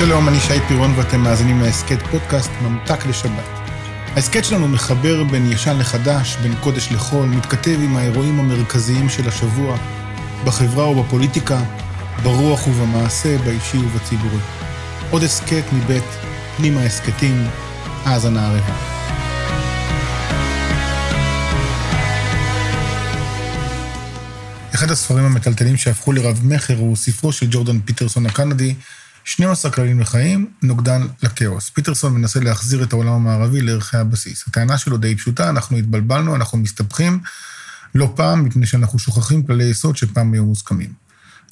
שלום, אני שי פירון ואתם מאזינים להסכת פודקאסט ממתק לשבת. ההסכת שלנו מחבר בין ישן לחדש, בין קודש לחול, מתכתב עם האירועים המרכזיים של השבוע, בחברה ובפוליטיקה, ברוח ובמעשה, באישי ובציבורי. עוד הסכת מבית פנימה הסכתים, האזנה הרבה. אחד הספרים המטלטלים שהפכו לרב מכר הוא ספרו של ג'ורדן פיטרסון הקנדי, 12 כללים לחיים, נוגדן לכאוס. פיטרסון מנסה להחזיר את העולם המערבי לערכי הבסיס. הטענה שלו די פשוטה, אנחנו התבלבלנו, אנחנו מסתבכים לא פעם, מפני שאנחנו שוכחים כללי יסוד שפעם היו מוסכמים.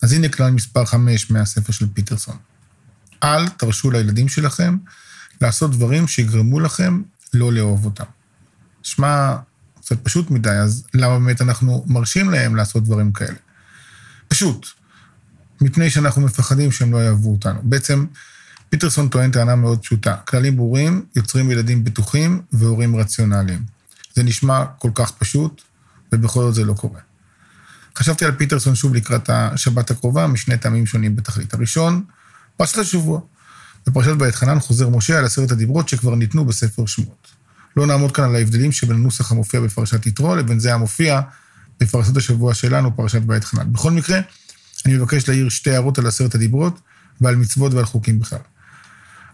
אז הנה כלל מספר 5 מהספר של פיטרסון. אל תרשו לילדים שלכם לעשות דברים שיגרמו לכם לא לאהוב אותם. שמע, קצת פשוט מדי, אז למה באמת אנחנו מרשים להם לעשות דברים כאלה? פשוט. מפני שאנחנו מפחדים שהם לא יאהבו אותנו. בעצם, פיטרסון טוען טענה מאוד פשוטה. כללים ברורים יוצרים ילדים בטוחים והורים רציונליים. זה נשמע כל כך פשוט, ובכל זאת זה לא קורה. חשבתי על פיטרסון שוב לקראת השבת הקרובה, משני טעמים שונים בתכלית. הראשון, פרשת השבוע. בפרשת חנן חוזר משה על עשרת הדיברות שכבר ניתנו בספר שמות. לא נעמוד כאן על ההבדלים שבין הנוסח המופיע בפרשת יתרו לבין זה המופיע בפרשת השבוע שלנו, פרשת חנן. בכל מקרה, אני מבקש להעיר שתי הערות על עשרת הדיברות ועל מצוות ועל חוקים בכלל.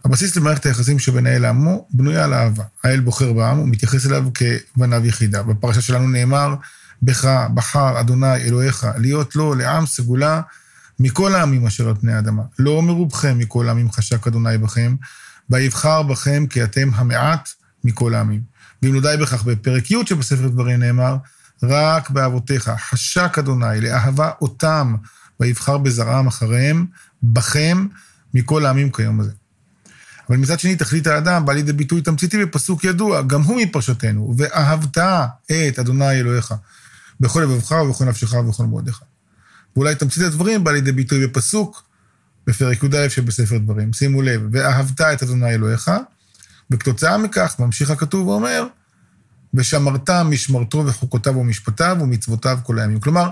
הבסיס למערכת היחסים שבין האל לעמו בנויה על אהבה. האל בוחר בעם ומתייחס אליו כבניו יחידה. בפרשה שלנו נאמר, בך בחר אדוני אלוהיך להיות לו לעם סגולה מכל העמים אשר על פני האדמה. לא מרובכם מכל העמים חשק אדוני בכם, ויבחר בכם כי אתם המעט מכל העמים. ואם לא די בכך, בפרק י' שבספר דברים נאמר, רק באבותיך חשק אדוני לאהבה אותם ויבחר בזרעם אחריהם, בכם, מכל העמים כיום הזה. אבל מצד שני, תכלית האדם בא לידי ביטוי תמציתי בפסוק ידוע, גם הוא מפרשתנו, ואהבת את אדוני אלוהיך, בכל לבבך ובכל נפשך ובכל מאודיך. ואולי תמצית הדברים בא לידי ביטוי בפסוק, בפרק י"א שבספר דברים. שימו לב, ואהבת את אדוני אלוהיך, וכתוצאה מכך ממשיך הכתוב ואומר, ושמרת משמרתו וחוקותיו ומשפטיו ומצוותיו כל הימים. כלומר,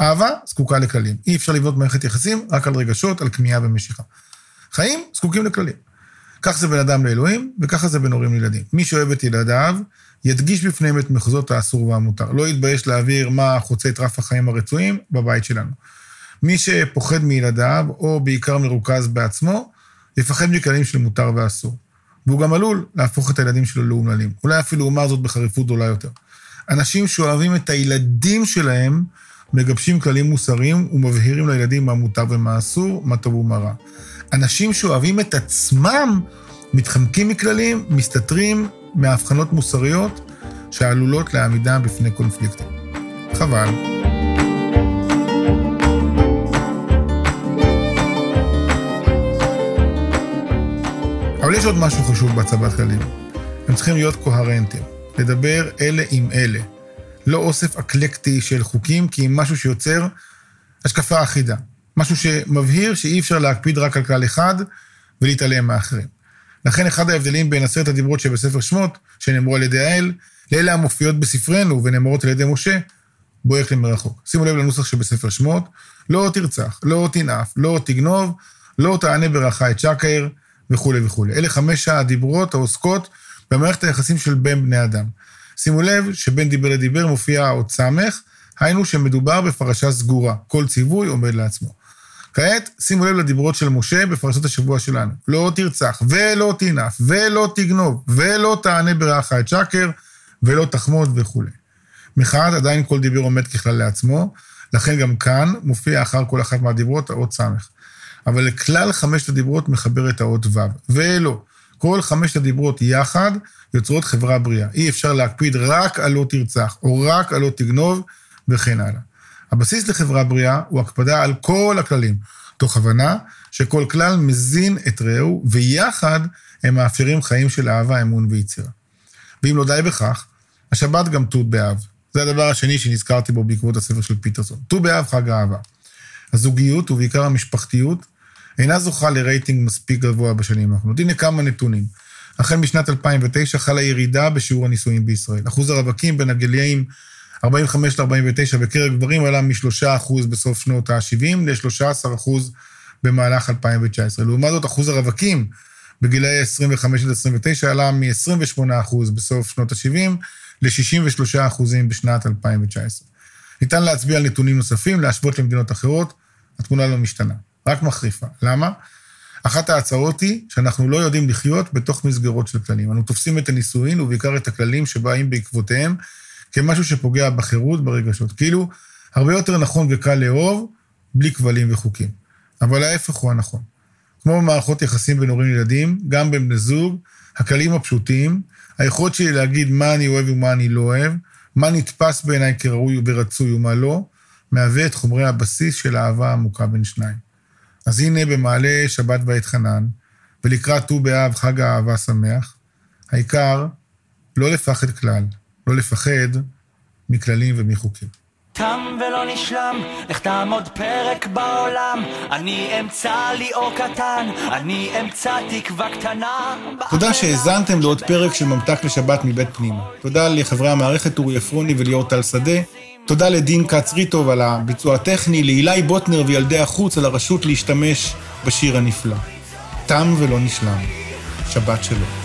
אהבה זקוקה לכללים. אי אפשר לבנות מערכת יחסים רק על רגשות, על כמיהה ומשיכה. חיים זקוקים לכללים. כך זה בין אדם לאלוהים, וככה זה בין הורים לילדים. מי שאוהב את ילדיו, ידגיש בפניהם את מחוזות האסור והמותר. לא יתבייש להעביר מה חוצה את רף החיים הרצויים בבית שלנו. מי שפוחד מילדיו, או בעיקר מרוכז בעצמו, יפחד מכללים של מותר ואסור. והוא גם עלול להפוך את הילדים שלו לאומללים. אולי אפילו אומר זאת בחריפות גדולה יותר. אנשים שאוהבים את הילדים שלהם, מגבשים כללים מוסריים ומבהירים לילדים מה מותר ומה אסור, מה טוב ומה רע. אנשים שאוהבים את עצמם מתחמקים מכללים, מסתתרים מהבחנות מוסריות שעלולות להעמידה בפני קונפליקטים. חבל. אבל יש עוד משהו חשוב בהצבת כללים. הם צריכים להיות קוהרנטיים, לדבר אלה עם אלה. לא אוסף אקלקטי של חוקים, כי אם משהו שיוצר השקפה אחידה. משהו שמבהיר שאי אפשר להקפיד רק על כלל אחד ולהתעלם מאחרים. לכן אחד ההבדלים בין עשרת הדיברות שבספר שמות, שנאמרו על ידי האל, לאלה המופיעות בספרנו ונאמרות על ידי משה, בועק למרחוק. שימו לב לנוסח שבספר שמות, לא תרצח, לא תנאף, לא תגנוב, לא תענה ברכה את שקר, וכולי וכולי. אלה חמש הדיברות העוסקות במערכת היחסים של בין בני אדם. שימו לב שבין דיבר לדיבר מופיע האות סמך, היינו שמדובר בפרשה סגורה, כל ציווי עומד לעצמו. כעת, שימו לב לדיברות של משה בפרשת השבוע שלנו. לא תרצח, ולא תנאף, ולא תגנוב, ולא תענה ברעך את שקר, ולא תחמוד וכולי. מחד, עדיין כל דיבר עומד ככלל לעצמו, לכן גם כאן מופיע אחר כל אחת מהדיברות האות סמך. אבל לכלל חמשת הדיברות מחבר את האות ו', ולא. כל חמשת הדיברות יחד יוצרות חברה בריאה. אי אפשר להקפיד רק על לא תרצח, או רק על לא תגנוב, וכן הלאה. הבסיס לחברה בריאה הוא הקפדה על כל הכללים, תוך הבנה שכל כלל מזין את רעהו, ויחד הם מאפשרים חיים של אהבה, אמון ויצירה. ואם לא די בכך, השבת גם ט"ו באב. זה הדבר השני שנזכרתי בו בעקבות הספר של פיטרסון. ט"ו באב חג האהבה. הזוגיות, ובעיקר המשפחתיות, אינה זוכה לרייטינג מספיק גבוה בשנים האחרונות. הנה כמה נתונים. החל משנת 2009 חלה ירידה בשיעור הנישואים בישראל. אחוז הרווקים בין הגילאים 45 ל-49 בקרב גברים עלה מ-3% בסוף שנות ה-70 ל-13% במהלך 2019. לעומת זאת, אחוז הרווקים בגילאי 25 עד 29 עלה מ-28% בסוף שנות ה-70 ל-63% בשנת 2019. ניתן להצביע על נתונים נוספים, להשוות למדינות אחרות, התמונה לא משתנה, רק מחריפה. למה? אחת ההצעות היא שאנחנו לא יודעים לחיות בתוך מסגרות של כללים. אנו תופסים את הנישואין, ובעיקר את הכללים שבאים בעקבותיהם, כמשהו שפוגע בחירות, ברגשות. כאילו, הרבה יותר נכון וקל לאהוב, בלי כבלים וחוקים. אבל ההפך הוא הנכון. כמו במערכות יחסים בין הורים לילדים, גם בין בני זוג, הכללים הפשוטים, היכולת שלי להגיד מה אני אוהב ומה אני לא אוהב, מה נתפס בעיניי כראוי ורצוי ומה לא, מהווה את חומרי הבסיס של האהבה העמוקה בין שניים. אז הנה במעלה שבת בעת חנן, ולקראת ט"ו באב חג האהבה שמח, העיקר לא לפחד כלל, לא לפחד מכללים ומחוקים. תם ולא נשלם, לך תעמוד פרק בעולם, אני אמצא לי אור קטן, אני אמצא תקווה קטנה. תודה שהאזנתם לעוד פרק של ממתק לשבת מבית פנימה. תודה לחברי המערכת אורי עפרוני וליאור טל שדה. תודה לדין כץ ריטוב על הביצוע הטכני, לאילי בוטנר וילדי החוץ על הרשות להשתמש בשיר הנפלא. תם ולא נשלם. שבת שלום.